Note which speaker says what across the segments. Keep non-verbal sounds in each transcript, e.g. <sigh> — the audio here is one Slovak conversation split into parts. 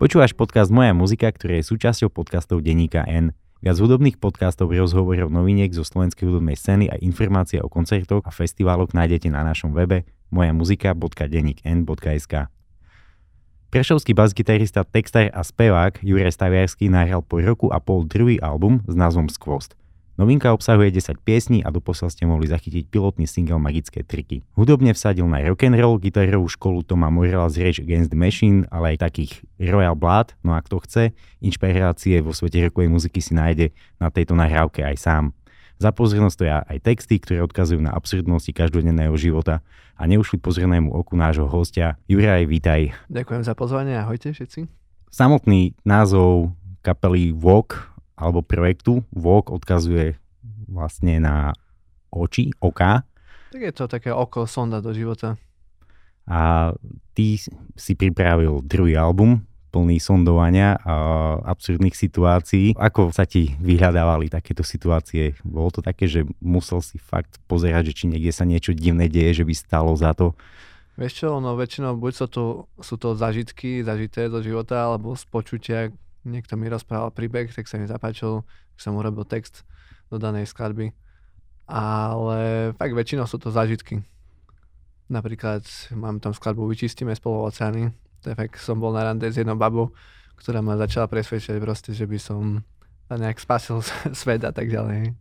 Speaker 1: Počúvaš podcast Moja muzika, ktorý je súčasťou podcastov Deníka N. Viac hudobných podcastov, rozhovorov, noviniek zo slovenskej hudobnej scény a informácie o koncertoch a festivaloch nájdete na našom webe mojamuzika.dennikn.sk Prešovský basgitarista, textár a spevák Juraj Staviarský nahral po roku a pol druhý album s názvom Skvost. Novinka obsahuje 10 piesní a doposiaľ ste mohli zachytiť pilotný single Magické triky. Hudobne vsadil na rock and roll, gitarovú školu Toma Morela z Rage Against the Machine, ale aj takých Royal Blood, no a kto chce, inšpirácie vo svete rockovej muziky si nájde na tejto nahrávke aj sám. Za pozornosť stoja aj texty, ktoré odkazujú na absurdnosti každodenného života a neušli pozornému oku nášho hostia. Juraj, vítaj.
Speaker 2: Ďakujem za pozvanie, ahojte všetci.
Speaker 1: Samotný názov kapely Walk alebo projektu VOK odkazuje vlastne na oči, oka.
Speaker 2: Tak je to také oko, sonda do života.
Speaker 1: A ty si pripravil druhý album, plný sondovania a absurdných situácií. Ako sa ti vyhľadávali takéto situácie? Bolo to také, že musel si fakt pozerať, že či niekde sa niečo divné deje, že by stalo za to?
Speaker 2: Vieš čo, no väčšinou buď sú to, sú to zažitky, zažité do života, alebo z počutia, niekto mi rozprával príbeh, tak sa mi zapáčil, že som urobil text do danej skladby. Ale fakt väčšinou sú to zážitky. Napríklad mám tam skladbu Vyčistíme spolu oceány. To je fakt, som bol na rande s jednou babou, ktorá ma začala presvedčať proste, že by som nejak spasil <laughs> svet a tak ďalej.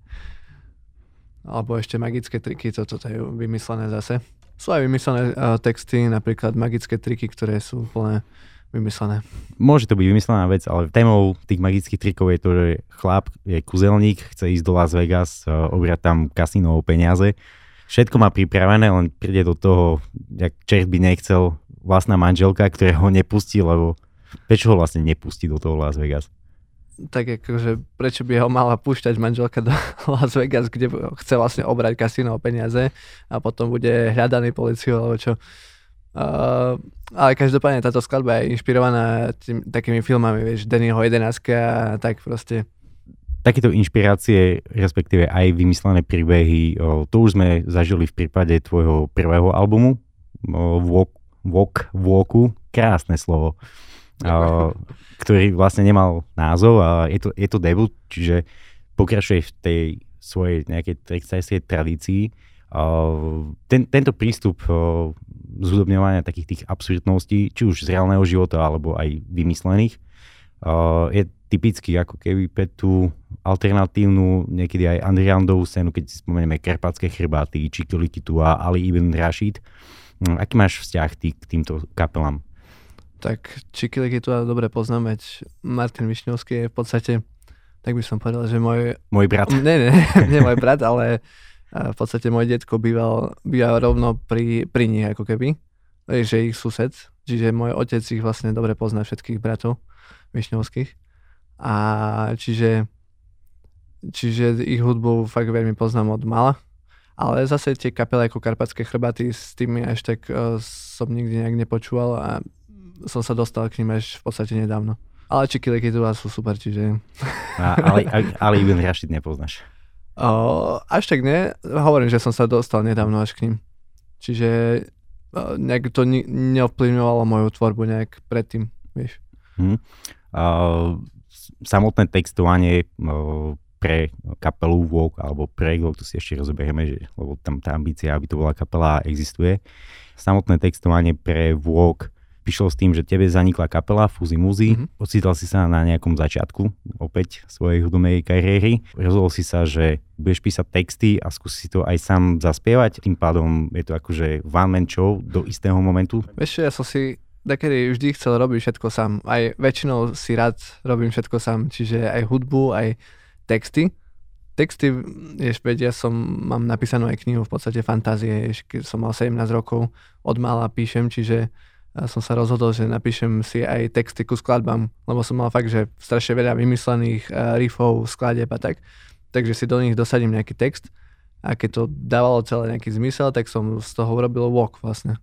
Speaker 2: Alebo ešte magické triky, toto je vymyslené zase. Sú aj vymyslené uh, texty, napríklad magické triky, ktoré sú plné vymyslené.
Speaker 1: Môže to byť vymyslená vec, ale témou tých magických trikov je to, že chlap je kuzelník, chce ísť do Las Vegas, e, obrať tam kasíno o peniaze. Všetko má pripravené, len príde do toho, jak čert by nechcel vlastná manželka, ktorá ho nepustí, lebo prečo ho vlastne nepustí do toho Las Vegas?
Speaker 2: tak akože prečo by ho mala púšťať manželka do <laughs> Las Vegas, kde chce vlastne obrať kasíno o peniaze a potom bude hľadaný policiou alebo čo. Uh, ale každopádne táto skladba je inšpirovaná tým, takými filmami, vieš, Dannyho 11 a tak proste.
Speaker 1: Takéto inšpirácie, respektíve aj vymyslené príbehy, o, to už sme zažili v prípade tvojho prvého albumu, o, Walk, Walk, Walku, krásne slovo, o, <laughs> ktorý vlastne nemal názov a je to, je to debut, čiže pokračuje v tej svojej nejakej textajskej tradícii. Ten, tento prístup o, zúdobňovania takých tých absurdností, či už z reálneho života, alebo aj vymyslených, uh, je typický ako keby pre tú alternatívnu, niekedy aj undergroundovú scénu, keď si spomenieme Karpatské chrbáty, tu a Ali Ibn Rashid. Um, aký máš vzťah ty k týmto kapelám?
Speaker 2: Tak tu dobre poznám, veď Martin Višňovský je v podstate, tak by som povedal, že môj...
Speaker 1: Môj brat. <laughs>
Speaker 2: Ne, ne, nie môj brat, ale <laughs> a v podstate môj detko býval, býval rovno pri, pri nich ako keby, že ich sused, čiže môj otec ich vlastne dobre pozná všetkých bratov Višňovských. A čiže, čiže ich hudbu fakt veľmi poznám od mala. Ale zase tie kapely ako Karpatské chrbaty s tými až tak uh, som nikdy nejak nepočúval a som sa dostal k ním až v podstate nedávno. Ale Čikiliky tu sú super, čiže...
Speaker 1: A, ale, ale Ibn Rašid nepoznáš.
Speaker 2: Uh, až tak nie. Hovorím, že som sa dostal nedávno až k ním. Čiže uh, nejak to ni- neovplyvňovalo moju tvorbu nejak predtým, vieš. Hmm.
Speaker 1: Uh, samotné textovanie uh, pre kapelu Walk alebo pre to si ešte rozoberieme, že, lebo tam tá ambícia, aby to bola kapela, existuje. Samotné textovanie pre Walk prišiel s tým, že tebe zanikla kapela Fuzzy Muzy, mm-hmm. ocítal si sa na nejakom začiatku opäť svojej hudobnej kariéry, rozhodol si sa, že budeš písať texty a skúsi si to aj sám zaspievať, tým pádom je to akože one man show do istého momentu.
Speaker 2: Vieš ja som si takedy vždy chcel robiť všetko sám, aj väčšinou si rád robím všetko sám, čiže aj hudbu, aj texty, texty, vieš, ja som, mám napísanú aj knihu v podstate fantázie, keď som mal 17 rokov, od mala píšem, čiže som sa rozhodol, že napíšem si aj texty ku skladbám, lebo som mal fakt, že strašne veľa vymyslených uh, riffov, skladeb a tak. Takže si do nich dosadím nejaký text a keď to dávalo celé nejaký zmysel, tak som z toho urobil walk vlastne.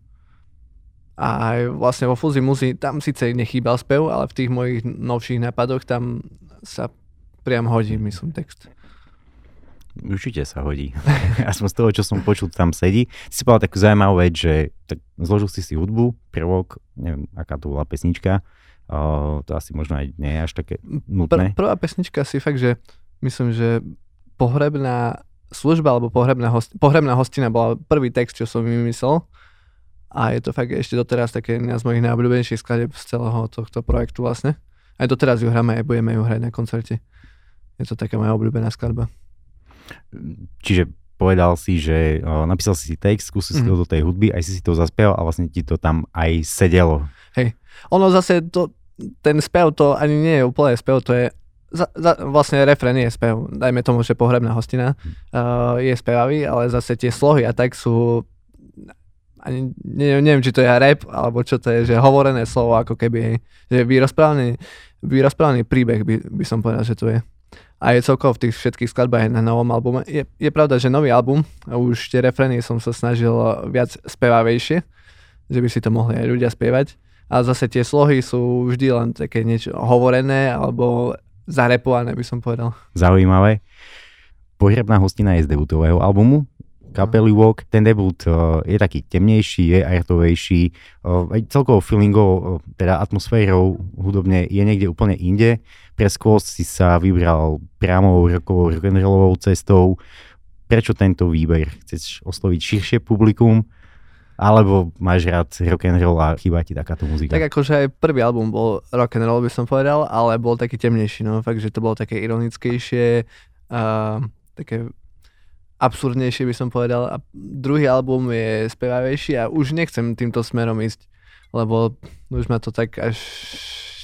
Speaker 2: A aj vlastne vo Fuzzy Muzi tam síce nechýbal spev, ale v tých mojich novších nápadoch tam sa priam hodí, myslím, text.
Speaker 1: Určite sa hodí. <laughs> Aspoň z toho, čo som počul, tam sedí. Si povedal takú zaujímavú vec, že tak zložil si si hudbu, prvok, neviem, aká to bola pesnička, Uh, to asi možno aj nie je až také
Speaker 2: Pr-
Speaker 1: nutné.
Speaker 2: prvá pesnička si fakt, že myslím, že pohrebná služba alebo pohrebná, host, pohrebná hostina bola prvý text, čo som vymyslel. A je to fakt ešte doteraz také jedna z mojich najobľúbenejších skladeb z celého tohto projektu vlastne. Aj doteraz ju hráme, aj budeme ju hrať na koncerte. Je to taká moja obľúbená skladba.
Speaker 1: Čiže povedal si, že napísal si text, skúsil si to do tej hudby, aj si si to zaspieval a vlastne ti to tam aj sedelo.
Speaker 2: Ono zase, to, ten spev to ani nie je úplne spev, to je za, za, vlastne refren je spev. Dajme tomu, že pohrebná hostina uh, je spevavý, ale zase tie slohy a tak sú ani ne, neviem, či to je rap, alebo čo to je, že hovorené slovo ako keby, hej, že vyrozprávaný, vyrozprávaný príbeh by, by som povedal, že to je. A je celkovo v tých všetkých skladbách na novom albume. Je, je pravda, že nový album, už tie refrény som sa snažil viac spevavejšie, že by si to mohli aj ľudia spievať. A zase tie slohy sú vždy len také niečo hovorené alebo zarepované, by som povedal.
Speaker 1: Zaujímavé. Pohrebná hostina je z debutového albumu kapely Walk. Ten debut uh, je taký temnejší, je artovejší, uh, aj celkovo feelingov, uh, teda atmosférou hudobne je niekde úplne inde. Pre Squost si sa vybral priamou rokovou rock'n'rollovou cestou. Prečo tento výber? Chceš osloviť širšie publikum? Alebo máš rád rock and roll a chýba ti takáto muzika?
Speaker 2: Tak akože aj prvý album bol rock and roll, by som povedal, ale bol taký temnejší, no fakt, že to bolo také ironickejšie, uh, také absurdnejšie by som povedal. A druhý album je spevavejší a už nechcem týmto smerom ísť, lebo už ma to tak až...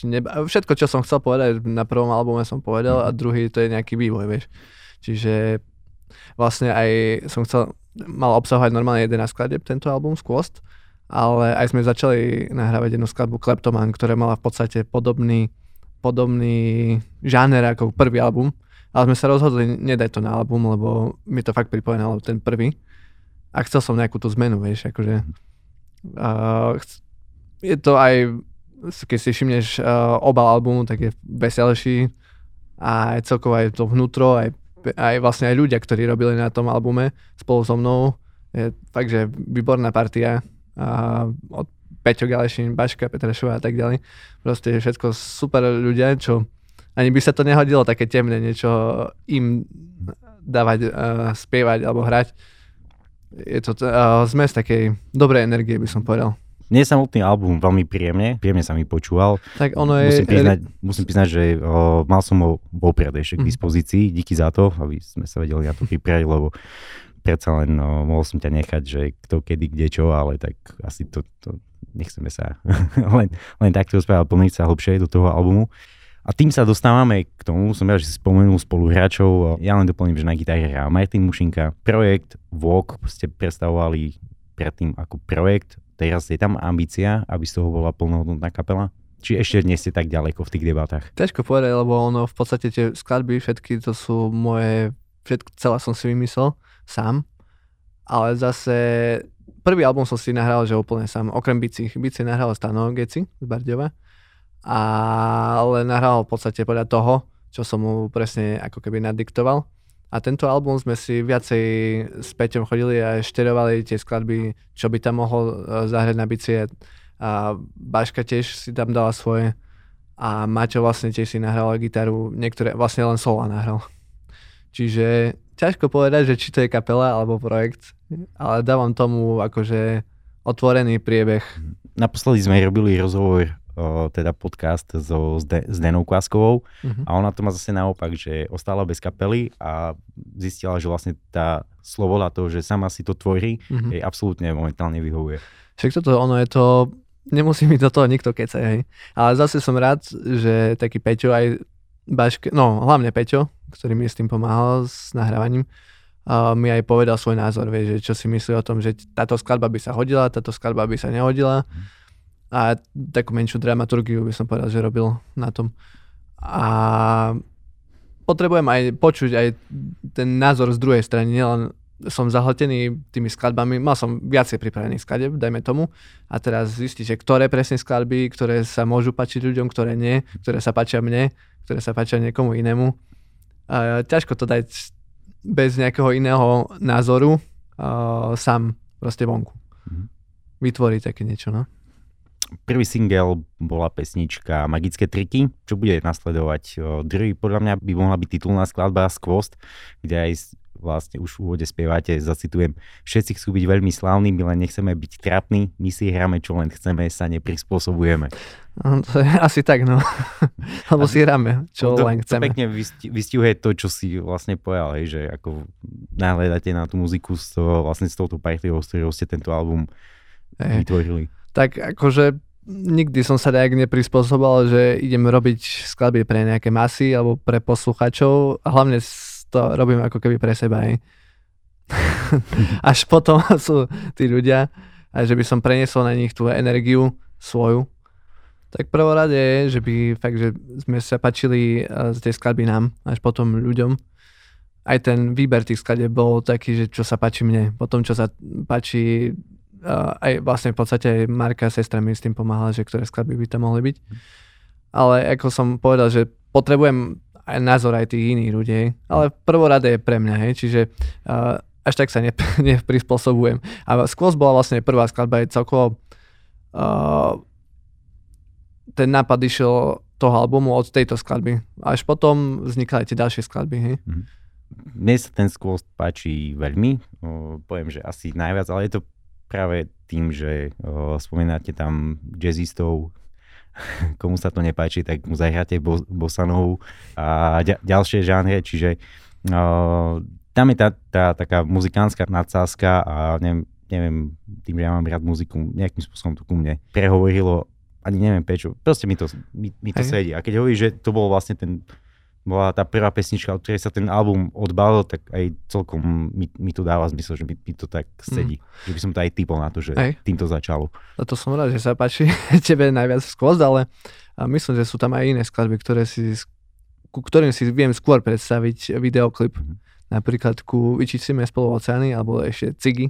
Speaker 2: Neba... Všetko, čo som chcel povedať na prvom albume som povedal a druhý to je nejaký vývoj, vieš. Čiže vlastne aj som chcel, mal obsahovať normálne 11 skladeb tento album Squost, ale aj sme začali nahrávať jednu skladbu Kleptoman, ktorá mala v podstate podobný, podobný žáner ako prvý album, ale sme sa rozhodli nedať to na album, lebo mi to fakt pripomínalo ten prvý a chcel som nejakú tú zmenu, vieš, akože uh, je to aj, keď si všimneš uh, obal albumu, tak je veselší a aj celkovo aj to vnútro, aj, aj vlastne aj ľudia, ktorí robili na tom albume spolu so mnou, je fakt, výborná partia a od Peťo Galešin, Baška, Petrešová a tak ďalej. Proste všetko super ľudia, čo ani by sa to nehodilo také temné niečo im dávať, uh, spievať alebo hrať. Je to uh, zmes takej dobrej energie, by som povedal.
Speaker 1: Mne samotný album veľmi príjemne, príjemne sa mi počúval.
Speaker 2: Tak ono je...
Speaker 1: Musím priznať, musím priznať že o, mal som ho vopred ešte k
Speaker 2: Mhm.
Speaker 1: dispozícii, díky za to, aby sme sa vedeli na to pripraviť, lebo predsa len o, mohol som ťa nechať, že kto kedy kde čo, ale tak asi to, to nechceme sa <laughs> len, len takto rozprávať, plniť sa hlbšie do toho albumu. A tým sa dostávame k tomu, som rád, že si spomenul spoluhráčov. Ja len doplním, že na gitare hrá Martin Mušinka. Projekt Walk ste predstavovali predtým ako projekt. Teraz je tam ambícia, aby z toho bola plnohodnotná kapela? Či ešte nie ste tak ďaleko v tých debatách?
Speaker 2: Ťažko povedať, lebo ono v podstate tie skladby všetky to sú moje, všetko, celé som si vymyslel sám, ale zase prvý album som si nahral, že úplne sám, okrem bicí. Bici nahral Stano Geci z Bardiova, ale nahral v podstate podľa toho, čo som mu presne ako keby nadiktoval. A tento album sme si viacej s Peťom chodili a šterovali tie skladby, čo by tam mohol e, zahrať na bicie. A Baška tiež si tam dala svoje a Maťo vlastne tiež si nahral gitaru, niektoré vlastne len sola nahral. Čiže ťažko povedať, že či to je kapela alebo projekt, ale dávam tomu akože otvorený priebeh.
Speaker 1: Naposledy sme robili rozhovor, teda podcast so, s, De, s Denou Kváskovou
Speaker 2: Mhm.
Speaker 1: a ona to má zase naopak, že ostala bez kapely a zistila, že vlastne tá sloboda toho, že sama si to tvorí,
Speaker 2: Mhm.
Speaker 1: jej absolútne momentálne vyhovuje.
Speaker 2: Však toto, ono je to, nemusí mi do toho nikto kecať, hej. Ale zase som rád, že taký Peťo aj Baške, no hlavne Peťo, ktorý mi s tým pomáhal s nahrávaním, uh, mi aj povedal svoj názor, vie, že čo si myslí o tom, že táto skladba by sa hodila, táto skladba by sa nehodila a takú menšiu dramaturgiu by som povedal, že robil na tom. A potrebujem aj počuť aj ten názor z druhej strany, nielen som zahltený tými skladbami, mal som viacej pripravených skladeb, dajme tomu, a teraz zistiť, že ktoré presne skladby, ktoré sa môžu páčiť ľuďom, ktoré nie, ktoré sa páčia mne, ktoré sa páčia niekomu inému. A ťažko to dať bez nejakého iného názoru a sám proste vonku.
Speaker 1: Mhm.
Speaker 2: Vytvoriť také niečo, no.
Speaker 1: Prvý single bola pesnička Magické triky, čo bude nasledovať. Druhý podľa mňa by mohla byť titulná skladba Skvost, kde aj vlastne už v úvode spievate, zacitujem, všetci chcú byť veľmi slávni, my len nechceme byť trapní, my si hráme čo len chceme, sa neprispôsobujeme.
Speaker 2: No, to je asi tak, no. <laughs> Lebo si hráme, čo
Speaker 1: to,
Speaker 2: len chceme.
Speaker 1: To pekne vystihuje to, čo si vlastne povedal, hej, že ako nahľadáte na tú muziku s, to, vlastne s touto partiou, s ktorou ste tento album vytvorili.
Speaker 2: Tak akože nikdy som sa nejak neprispôsoboval, že idem robiť skladby pre nejaké masy alebo pre posluchačov. Hlavne to robím ako keby pre seba. Aj. <laughs> Až potom <laughs> sú tí ľudia, a že by som preniesol na nich tú energiu svoju. Tak prvorade je, že by fakt, že sme sa pačili z tej skladby nám, až potom ľuďom. Aj ten výber tých skladeb bol taký, že čo sa páči mne. Potom, čo sa páči aj vlastne v podstate aj Marka, sestra mi s tým pomáhala, že ktoré skladby by tam mohli byť. Ale ako som povedal, že potrebujem aj názor aj tých iných ľudí, ale prvorade je pre mňa, hej, čiže uh, až tak sa <laughs> neprispôsobujem. A Squash bola vlastne prvá skladba, je celkovo uh, ten nápad išiel toho albumu od tejto skladby. Až potom vznikali tie ďalšie skladby, hej. Mm.
Speaker 1: Mne sa ten Squash páči veľmi, o, poviem, že asi najviac, ale je to práve tým, že o, spomínate tam jazzistov, <laughs> komu sa to nepáči, tak mu zahráte bo, bosanovú a ďa, ďalšie žánre, čiže uh, tam je tá, tá taká muzikánska nadsázka a neviem, neviem, tým, že ja mám rád muziku, nejakým spôsobom to ku mne prehovorilo, ani neviem prečo, proste mi to, mi, mi to sedí. A keď hovorí, že to bol vlastne ten bola tá prvá pesnička, od ktorej sa ten album odbalil, tak aj celkom mi, mi to dáva zmysel, že mi, mi to tak sedí. Mm. Že by som to aj typol na to, že aj. týmto začalo.
Speaker 2: No to som rád, že sa páči <laughs> tebe najviac skôr, ale a myslím, že sú tam aj iné skladby, ktoré si, ku ktorým si viem skôr predstaviť videoklip. Mm. Napríklad ku Vyčistíme spolu oceány, alebo ešte Cigy.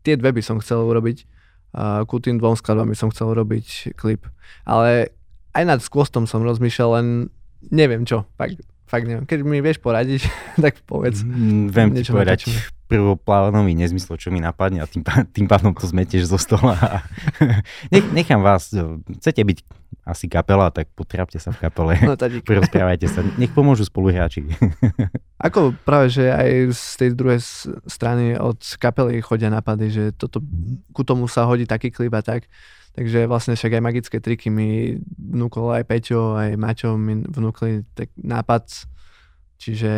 Speaker 2: Tie dve by som chcel urobiť. A ku tým dvom skladbám by som chcel urobiť klip. Ale aj nad skôstom som rozmýšľal, len neviem čo, fakt, fakt neviem. Keď mi vieš poradiť, <laughs> tak povedz.
Speaker 1: Mm, viem ti povedať prvoplánový nezmyslo, čo mi napadne a tým, tým pádom to zmetieš zo stola. <laughs> Nech, nechám vás, chcete byť asi kapela, tak potrápte sa v kapele. No, <laughs> Rozprávajte sa, nech pomôžu spoluhráči.
Speaker 2: Ako práve, že aj z tej druhej strany od kapely chodia nápady, že toto, ku tomu sa hodí taký klip a tak. Takže vlastne však aj magické triky mi vnúkol aj Peťo, aj Maťo mi vnúkli tak nápad, čiže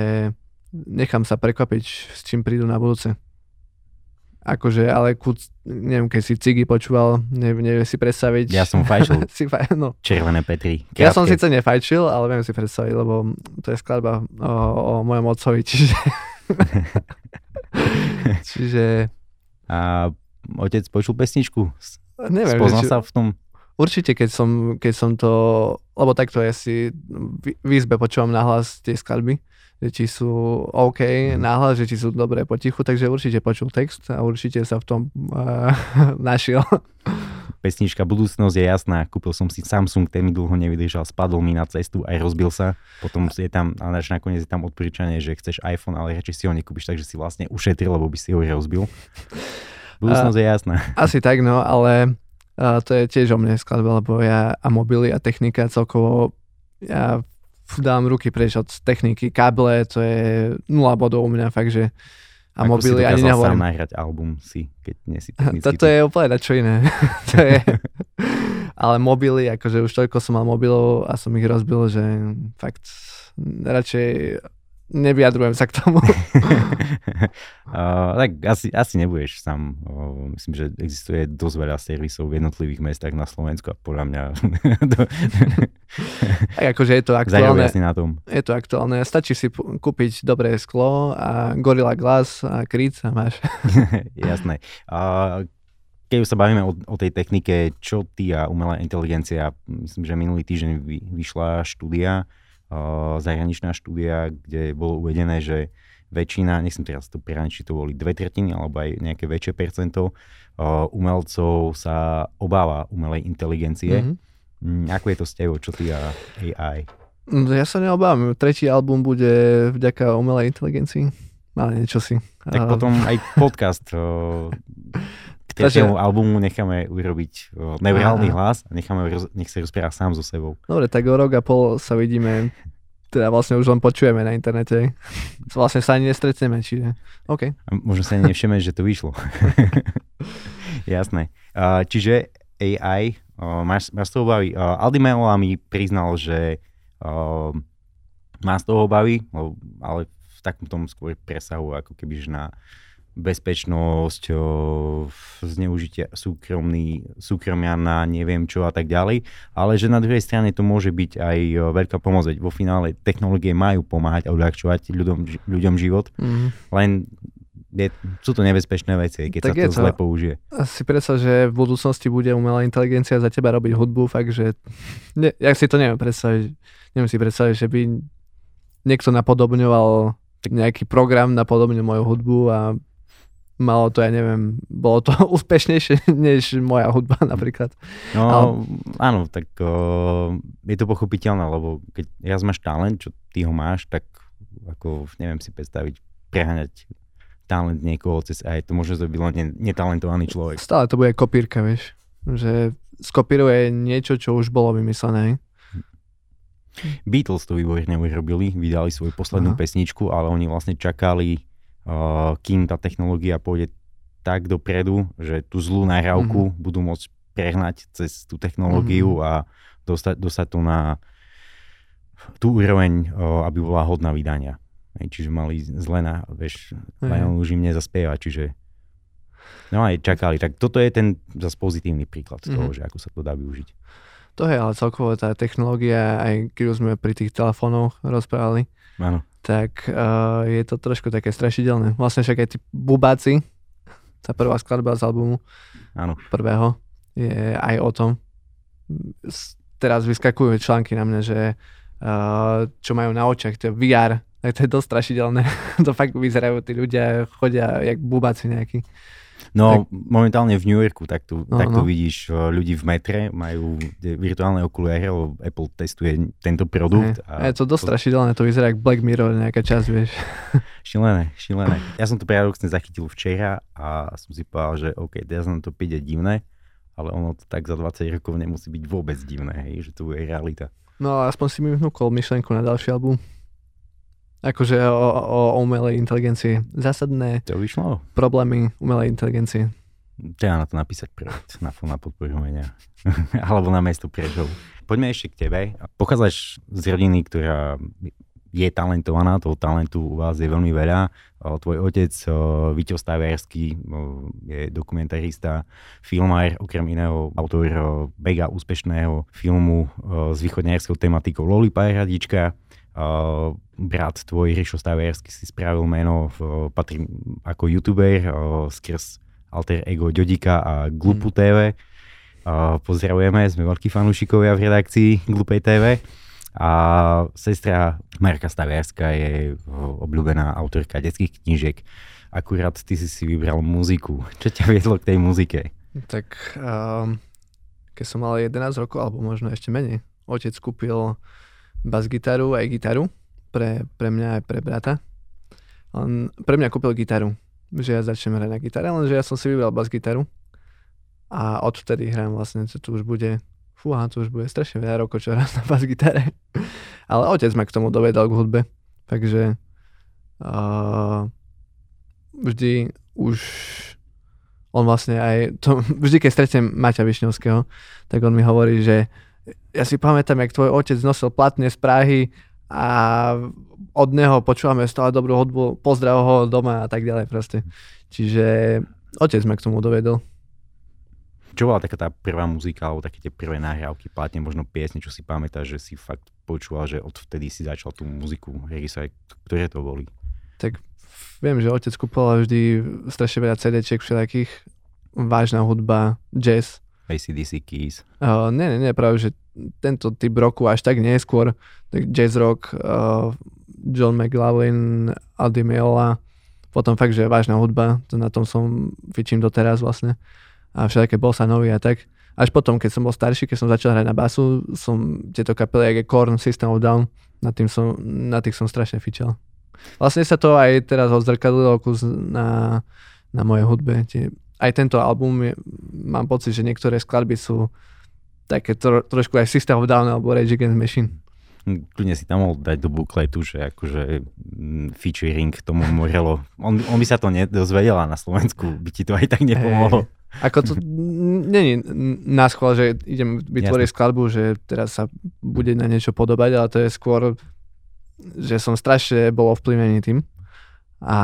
Speaker 2: nechám sa prekvapiť, s čím prídu na budúce. Akože, ale ku, neviem, keď si Cigy počúval, neviem, neviem si predstaviť.
Speaker 1: Ja som fajčil. <laughs>
Speaker 2: si faj, no.
Speaker 1: Červené Petri.
Speaker 2: Krátke. Ja som síce nefajčil, ale viem si predstaviť, lebo to je skladba o, o mojom otcovi, čiže... <laughs> <laughs> čiže...
Speaker 1: A otec počul pesničku?
Speaker 2: Neviem,
Speaker 1: Spoznal či... sa v tom?
Speaker 2: Určite, keď som, keď som to, lebo takto ja si v, izbe počúvam nahlas tie skladby, že či sú OK mm. nahlas, že či sú dobré potichu, takže určite počul text a určite sa v tom uh, <laughs> našiel.
Speaker 1: Pesnička Budúcnosť je jasná, kúpil som si Samsung, ten mi dlho nevydržal, spadol mi na cestu, aj rozbil sa, potom je tam, ale nakoniec je tam odporúčanie, že chceš iPhone, ale radšej si ho nekúpiš, takže si vlastne ušetril, lebo by si ho rozbil. <laughs> Budúcnosť je jasná. <laughs>
Speaker 2: Asi tak, no, ale uh, to je tiež o mne skladba, lebo ja a mobily a technika celkovo, ja dám ruky preč od techniky, káble, to je nula bodov u mňa, fakt, že a
Speaker 1: Ako
Speaker 2: mobily
Speaker 1: ani
Speaker 2: nehovorím.
Speaker 1: sám nahrať album si, keď nie si technický.
Speaker 2: Toto je úplne čo iné. <laughs> to je, ale mobily, akože už toľko som mal mobilov a som ich rozbil, že fakt radšej nevyjadrujem sa k tomu. <laughs> <laughs> uh,
Speaker 1: tak asi, asi nebudeš sám. Uh, myslím, že existuje dosť veľa servisov v jednotlivých mestách na Slovensku a podľa mňa... <laughs>
Speaker 2: tak akože je to aktuálne.
Speaker 1: na tom.
Speaker 2: Je to aktuálne. Stačí si kúpiť dobré sklo a Gorilla Glass a kryt a máš.
Speaker 1: Jasné. Uh, keď sa bavíme o, o tej technike, čo ty a umelá inteligencia, myslím, že minulý týždeň vy, vyšla štúdia, zahraničná štúdia, kde bolo uvedené, že väčšina, nechcem teraz to prirániť, či to boli dve tretiny alebo aj nejaké väčšie percento umelcov sa obáva umelej inteligencie. Mm-hmm. Ako je to s tebou, čo ty a AI?
Speaker 2: No, ja sa neobávam. Tretí album bude vďaka umelej inteligencii. Ale niečo si.
Speaker 1: Tak potom aj podcast <laughs> k tretiemu albumu necháme urobiť neurálny hlas a necháme, nech sa rozpráva sám so sebou.
Speaker 2: Dobre, tak o rok a pol sa vidíme, teda vlastne už len počujeme na internete. Vlastne sa ani nestretneme, čiže OK.
Speaker 1: A možno sa ani nevšeme, že to vyšlo. <laughs> Jasné. Uh, čiže AI, uh, máš, máš z toho obavy. Uh, Aldi Meola mi priznal, že uh, má z toho obavy, ale v takom tom skôr presahu, ako keby na bezpečnosť, zneužitia súkromný, súkromia na neviem čo a tak ďalej, ale že na druhej strane to môže byť aj veľká pomoc, veď vo finále technológie majú pomáhať a uľahčovať ľuďom, ľuďom život, mm. len je, sú to nebezpečné veci, keď tak sa to, to zle použije.
Speaker 2: Si predstav, že v budúcnosti bude umelá inteligencia za teba robiť hudbu, fakt, že ne, ja si to neviem predstaviť, neviem si predstaviť, že by niekto napodobňoval nejaký program napodobňoval moju hudbu a malo to, ja neviem, bolo to <laughs> úspešnejšie než moja hudba <laughs> napríklad.
Speaker 1: No Ale... áno, tak o, je to pochopiteľné, lebo keď ja máš talent, čo ty ho máš, tak ako neviem si predstaviť preháňať talent niekoho cez aj to môže byť len netalentovaný človek.
Speaker 2: Stále to bude kopírka, vieš, že skopíruje niečo, čo už bolo vymyslené.
Speaker 1: Beatles to výborne urobili, vydali svoju poslednú Aha. pesničku, ale oni vlastne čakali uh, kým tá technológia pôjde tak dopredu, že tú zlú nahrávku mm-hmm. budú môcť prehnať cez tú technológiu mm-hmm. a dostať, dostať to na tú úroveň, aby bola hodná vydania. Čiže mali zle na, vieš, mm-hmm. už im nezaspieva, čiže no aj čakali. Tak toto je ten zase pozitívny príklad mm-hmm. toho, že ako sa to dá využiť.
Speaker 2: To je ale celkovo tá technológia, aj keď už sme pri tých telefónoch rozprávali,
Speaker 1: Áno
Speaker 2: tak uh, je to trošku také strašidelné. Vlastne však aj tí bubáci, tá prvá skladba z albumu
Speaker 1: Áno.
Speaker 2: prvého je aj o tom. Teraz vyskakujú články na mňa, že uh, čo majú na očiach, to je VR, tak to je dosť strašidelné. <laughs> to fakt vyzerajú tí ľudia, chodia jak bubáci nejakí.
Speaker 1: No tak, momentálne v New Yorku tak tu, no, tak tu no. vidíš ľudí v metre, majú virtuálne okuliare, lebo Apple testuje tento produkt.
Speaker 2: A je to dosť strašidelné, to vyzerá ako Black Mirror nejaká časť, vieš. <laughs>
Speaker 1: Šilené, šilené. Ja som to paradoxne zachytil včera a som si povedal, že OK, teraz nám to príde divné, ale ono to tak za 20 rokov nemusí byť vôbec divné, hej, že to je realita.
Speaker 2: No a aspoň si mi vnúkol myšlenku na ďalší album. Akože o, o, o umelej inteligencii. Zásadné
Speaker 1: to vyšlo.
Speaker 2: problémy umelej inteligencie.
Speaker 1: Treba na to napísať projekt na, na podporu umenia. <laughs> Alebo na mesto priežov. Poďme ešte k tebe. Pochádzaš z rodiny, ktorá je talentovaná, toho talentu u vás je veľmi veľa. Tvoj otec, Víťo Staverský, je dokumentarista, filmár, okrem iného autor mega úspešného filmu s východňarskou tematikou Loli Pajeradička Uh, brat tvoj Rišo Staversky si spravil meno, uh, patrí ako youtuber uh, skrz alter ego Ďodika a Glupu mm. TV. Uh, pozdravujeme, sme veľkí fanúšikovia v redakcii Glupej TV. A sestra Marka Staviarska je obľúbená autorka detských knížiek. Akurát ty si si vybral muziku. Čo ťa viedlo k tej muzike?
Speaker 2: Tak um, keď som mal 11 rokov, alebo možno ešte menej, otec kúpil bas-gitaru aj gitaru pre, pre mňa aj pre brata. On pre mňa kúpil gitaru, že ja začnem hrať na gitare, lenže ja som si vybral bas-gitaru a odvtedy hrám vlastne, čo tu už bude, fúha, tu už bude strašne veľa rokov, čo hrám na bas-gitare. <laughs> Ale otec ma k tomu dovedal k hudbe, takže uh, vždy už on vlastne aj, to, <laughs> vždy keď stretnem Maťa Višňovského, tak on mi hovorí, že ja si pamätám, jak tvoj otec nosil platne z Prahy a od neho počúvame stále dobrú hudbu, pozdrav ho doma a tak ďalej proste. Čiže otec ma k tomu dovedol.
Speaker 1: Čo bola taká tá prvá muzika, alebo také tie prvé nahrávky, platne možno piesne, čo si pamätáš, že si fakt počúval, že odvtedy si začal tú muziku, sa ktoré to boli?
Speaker 2: Tak viem, že otec kúpoval vždy strašne veľa CD-čiek všelijakých, vážna hudba, jazz,
Speaker 1: ACDC Keys.
Speaker 2: Uh, nie, nie, nie, práve, že tento typ roku až tak neskôr, tak jazz rock, uh, John McLaughlin, Aldi Meola, potom fakt, že vážna hudba, to na tom som fičím doteraz vlastne a všetké bossa nový a tak. Až potom, keď som bol starší, keď som začal hrať na basu, som tieto kapely, ako Korn, System of Down, na, tým som, na tých som strašne fičal. Vlastne sa to aj teraz odzrkadlilo kus na, na mojej hudbe. Tie, aj tento album, je, mám pocit, že niektoré skladby sú také tro, trošku aj System of Down alebo Rage Against Machine.
Speaker 1: Kľudne si tam mohol dať do bukletu, že akože mm, featuring tomu Morelo. On, on by sa to nedozvedel a na Slovensku by ti to aj tak nepomohlo.
Speaker 2: Hey, ako to není na schvál, že idem vytvoriť Jasne. skladbu, že teraz sa bude na niečo podobať, ale to je skôr, že som strašne bol ovplyvnený tým a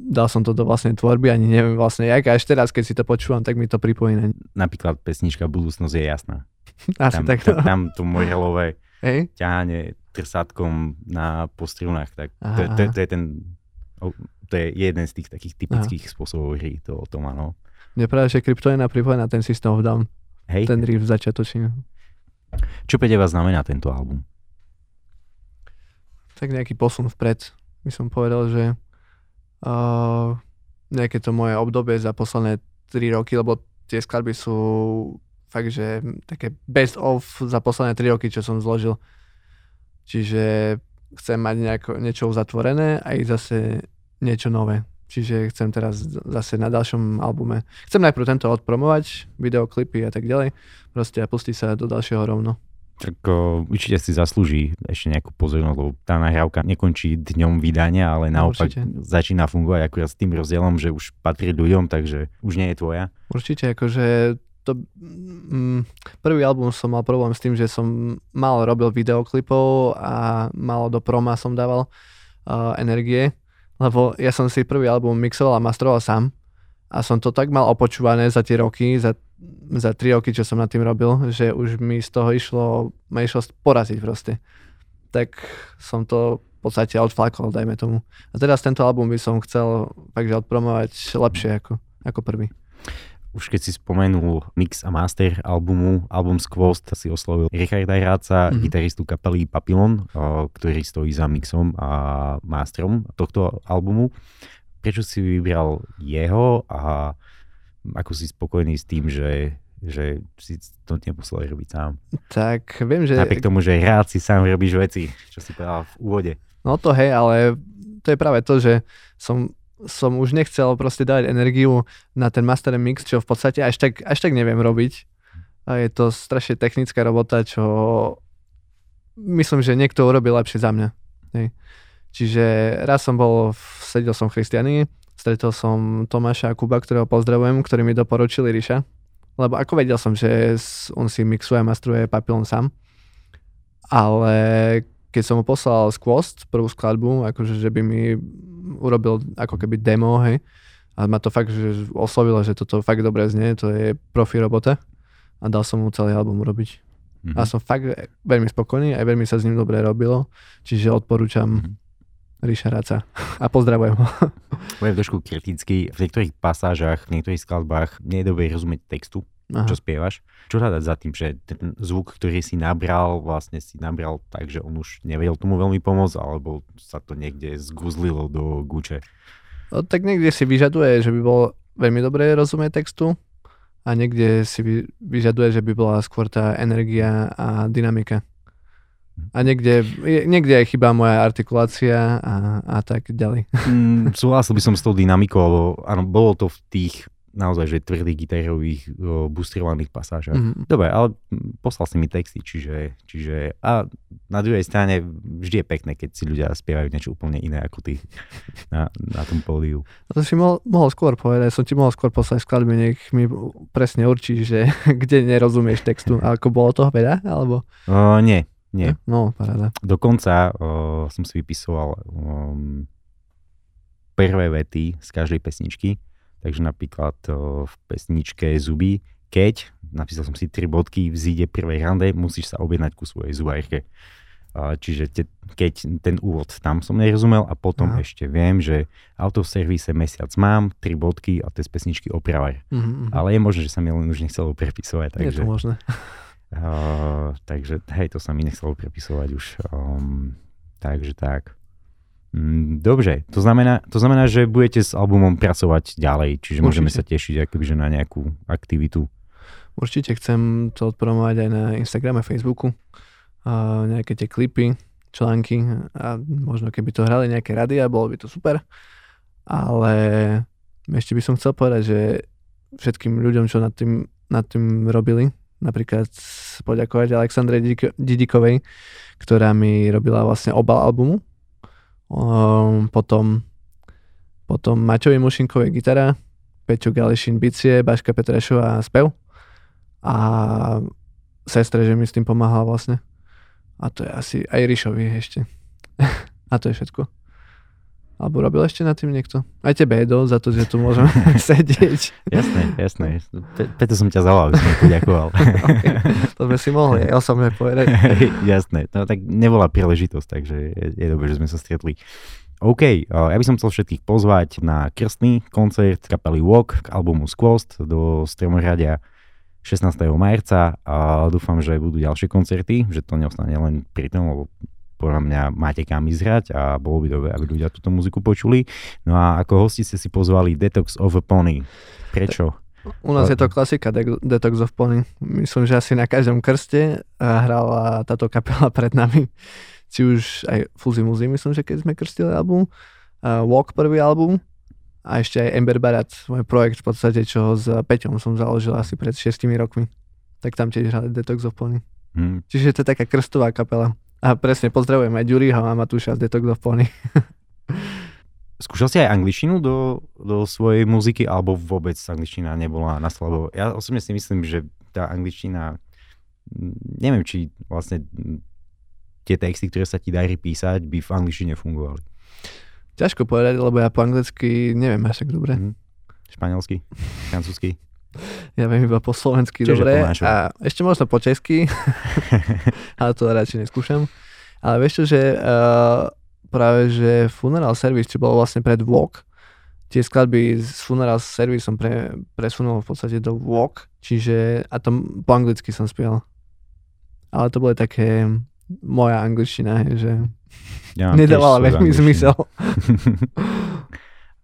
Speaker 2: dal som to do vlastnej tvorby, ani neviem vlastne jak, a teraz, keď si to počúvam, tak mi to pripomína.
Speaker 1: Napríklad pesnička Budúcnosť je jasná. <laughs>
Speaker 2: Asi
Speaker 1: tam,
Speaker 2: tak.
Speaker 1: To. Tam to Morelové
Speaker 2: Hej.
Speaker 1: ťahanie trsátkom na postrunách, tak to, to, to, je ten, to je jeden z tých takých typických aha. spôsobov hry, to o tom áno.
Speaker 2: Mne práve, že kryptonina pripomína ten System of Down. Hej. Ten riff začiatočný.
Speaker 1: Čo pre teba znamená tento album?
Speaker 2: Tak nejaký posun vpred. By som povedal, že uh, nejaké to moje obdobie za posledné 3 roky, lebo tie skladby sú fakt, že také best of za posledné 3 roky, čo som zložil. Čiže chcem mať nejako, niečo uzatvorené a i zase niečo nové. Čiže chcem teraz zase na ďalšom albume. Chcem najprv tento odpromovať, videoklipy a tak ďalej. Proste a pustiť sa do ďalšieho rovno.
Speaker 1: Tak o, určite si zaslúži ešte nejakú pozornosť, lebo tá nahrávka nekončí dňom vydania, ale no, naopak určite. začína fungovať akurát s tým rozdielom, že už patrí ľuďom, takže už nie je tvoja.
Speaker 2: Určite, akože to, mm, prvý album som mal problém s tým, že som mal robil videoklipov a malo do proma som dával uh, energie, lebo ja som si prvý album mixoval a mastroval sám a som to tak mal opočúvané za tie roky, za, za tri roky, čo som nad tým robil, že už mi z toho išlo, ma išlo poraziť proste. Tak som to v podstate odflakol, dajme tomu. A teraz tento album by som chcel takže odpromovať lepšie ako, ako prvý
Speaker 1: už keď si spomenul mix a master albumu, album Squost si oslovil Richarda Hráca, mm-hmm. gitaristu kapely Papillon, ktorý stojí za mixom a masterom tohto albumu. Prečo si vybral jeho a ako si spokojný s tým, že že si to neposlal robiť sám.
Speaker 2: Tak viem, že...
Speaker 1: Napriek tomu, že rád si sám robíš veci, čo si povedal v úvode.
Speaker 2: No to hej, ale to je práve to, že som som už nechcel proste dávať energiu na ten master mix, čo v podstate až tak, až tak neviem robiť. A je to strašne technická robota, čo myslím, že niekto urobil lepšie za mňa. Hej. Čiže raz som bol, sedel som v Christianii, stretol som Tomáša a Kuba, ktorého pozdravujem, ktorí mi doporučili Ríša. Lebo ako vedel som, že on si mixuje a mastruje papilon sám. Ale keď som mu poslal Squost, prvú skladbu, akože, že by mi urobil ako keby demo, hej, a ma to fakt že oslovilo, že toto fakt dobre znie, to je profi robota a dal som mu celý album urobiť. Mm-hmm. A som fakt veľmi spokojný, aj veľmi sa s ním dobre robilo, čiže odporúčam mm-hmm. Ríša Raca a pozdravujem ho.
Speaker 1: Budem trošku kritický, v niektorých pasážach, v niektorých skladbách nie je dobre rozumieť textu, Aha. čo spievaš. Čo hľadať za tým, že ten zvuk, ktorý si nabral, vlastne si nabral tak, že on už nevedel tomu veľmi pomôcť, alebo sa to niekde zguzlilo do guče?
Speaker 2: No, tak niekde si vyžaduje, že by bolo veľmi dobré rozumieť textu a niekde si vyžaduje, že by bola skôr tá energia a dynamika. A niekde, niekde je chyba moja artikulácia a, a tak ďalej.
Speaker 1: Mm, <laughs> súhlasil by som s tou dynamikou, lebo áno, bolo to v tých naozaj, že tvrdých gitarových bustrovaných pasážach. Mm-hmm. Dobre, ale poslal si mi texty, čiže, čiže a na druhej strane vždy je pekné, keď si ľudia spievajú niečo úplne iné ako ty na, na tom pódiu.
Speaker 2: No to si mohol, mohol skôr povedať, som ti mohol skôr poslať skladby, nech mi presne určí, že <laughs> kde nerozumieš textu. <laughs> Ako bolo toho veľa, alebo?
Speaker 1: Uh, nie, nie.
Speaker 2: No, paráda.
Speaker 1: Dokonca uh, som si vypisoval um, prvé vety z každej pesničky Takže napríklad v pesničke Zuby, keď, napísal som si tri bodky, vzíde prvej rande, musíš sa objednať ku svojej zubárke. Čiže te, keď ten úvod tam som nerozumel a potom Aha. ešte viem, že auto v servise mesiac mám, tri bodky a to je z pesničky opravar. Mm-hmm. Ale je možné, že sa mi len už nechcelo prepisovať. Takže,
Speaker 2: je to možné.
Speaker 1: Uh, takže hej, to sa mi nechcelo prepisovať už. Um, takže tak. Mm, Dobre, to znamená, to znamená, že budete s albumom pracovať ďalej, čiže Určite. môžeme sa tešiť akoby, že na nejakú aktivitu.
Speaker 2: Určite chcem to odpromovať aj na Instagrame, Facebooku, a nejaké tie klipy, články a možno keby to hrali nejaké rady a bolo by to super. Ale ešte by som chcel povedať, že všetkým ľuďom, čo nad tým, nad tým robili. Napríklad poďakovať Alexandre Didikovej, ktorá mi robila vlastne obal albumu. Um, potom, potom Maťovi Mušinkovej gitara, Peťo Galešin bicie, Baška Petrešová spev a sestre, že mi s tým pomáhala vlastne. A to je asi aj Ríšovi ešte. <laughs> a to je všetko. Alebo robil ešte na tým niekto? Aj tebe, Edo, za to, že tu môžem <laughs> sedieť.
Speaker 1: Jasné, jasné. Pe- preto som ťa zavolal, aby som poďakoval. <laughs>
Speaker 2: okay. To sme si mohli aj osobne povedať. <laughs>
Speaker 1: jasné, no tak nebola príležitosť, takže je, je dobré, že sme sa stretli. OK, ja by som chcel všetkých pozvať na krstný koncert kapely Walk k albumu Squost do Stremoradia 16. marca a dúfam, že budú ďalšie koncerty, že to neostane len pri tom, lebo podľa mňa máte kam ísť a bolo by dobré, aby ľudia túto muziku počuli. No a ako hosti ste si pozvali Detox of a Pony. Prečo?
Speaker 2: U nás je to klasika De- Detox of Pony. Myslím, že asi na každom krste hrala táto kapela <laughs> pred nami. Či už aj Fuzzy Muzi, myslím, že keď sme krstili album. Uh, Walk prvý album. A ešte aj Ember Barat, môj projekt v podstate, čo s Peťom som založil asi pred 6 rokmi. Tak tam tiež hrali Detox of Pony. Hmm. Čiže to je taká krstová kapela. A presne, pozdravujem aj Ďuriho a Matúša z Detox of Pony. <laughs>
Speaker 1: Skúšal si aj angličtinu do, do svojej muziky, alebo vôbec angličtina nebola na slabo? Ja osobne si myslím, že tá angličtina, neviem, či vlastne tie texty, ktoré sa ti darí písať, by v angličtine fungovali.
Speaker 2: Ťažko povedať, lebo ja po anglicky neviem až tak dobre. Mm.
Speaker 1: Španielsky, francúzsky. <laughs>
Speaker 2: Ja viem iba po slovensky, Čiže dobre. A ešte možno po česky, <laughs> ale to radšej neskúšam. Ale vieš čo, že uh, práve, že Funeral Service, čo bolo vlastne pred Walk, tie skladby s Funeral Service som pre, presunul v podstate do Walk, čiže a to po anglicky som spieval. Ale to bolo také moja angličtina, že ja nedávala veľmi zmysel. <laughs>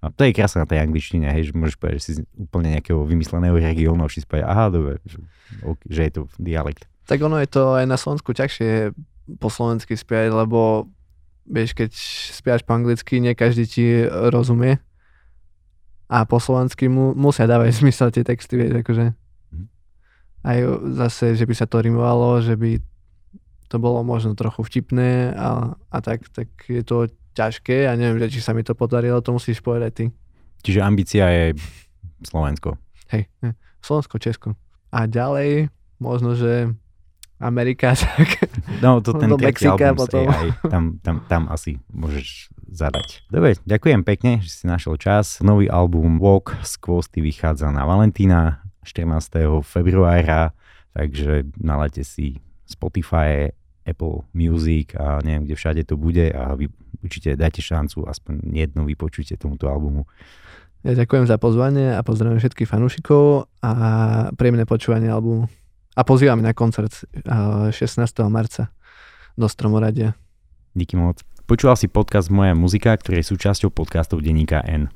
Speaker 1: A to je krásne na tej angličtine, hej, že môžeš povedať, že si úplne nejakého vymysleného regiónu, si povedať, aha, dobre, že, že je to dialekt.
Speaker 2: Tak ono je to aj na Slovensku ťažšie po slovensky spievať, lebo vieš, keď spievaš po anglicky, nie každý ti rozumie. A po slovensky mu, musia dávať <laughs> zmysel tie texty, vieš, akože. Mhm. Aj zase, že by sa to rimovalo, že by to bolo možno trochu vtipné a, a tak, tak je to ťažké a neviem, či sa mi to podarilo, to musíš povedať ty.
Speaker 1: Čiže ambícia je Slovensko.
Speaker 2: Hej, Slovensko, Česko. A ďalej, možno, že Amerika, <laughs> tak
Speaker 1: no, to ten do Mexika potom. Aj, tam, tam, tam asi môžeš zadať. Dobre, ďakujem pekne, že si našiel čas. Nový album Walk z Kvosty vychádza na Valentína 14. februára, takže nalete si Spotify, Apple Music a neviem, kde všade to bude a vy určite dajte šancu aspoň jedno vypočujte tomuto albumu.
Speaker 2: Ja ďakujem za pozvanie a pozdravím všetkých fanúšikov a príjemné počúvanie albumu. A pozývam na koncert 16. marca do Stromoradia.
Speaker 1: Díky moc. Počúval si podcast Moja muzika, ktorý je súčasťou podcastov Deníka N.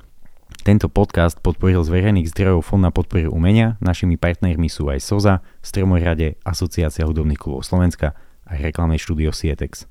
Speaker 1: Tento podcast podporil z verejných zdrojov Fond na podporu umenia. Našimi partnermi sú aj SOZA, Stromorade, Asociácia hudobných klubov Slovenska a reklamné štúdio Sietex.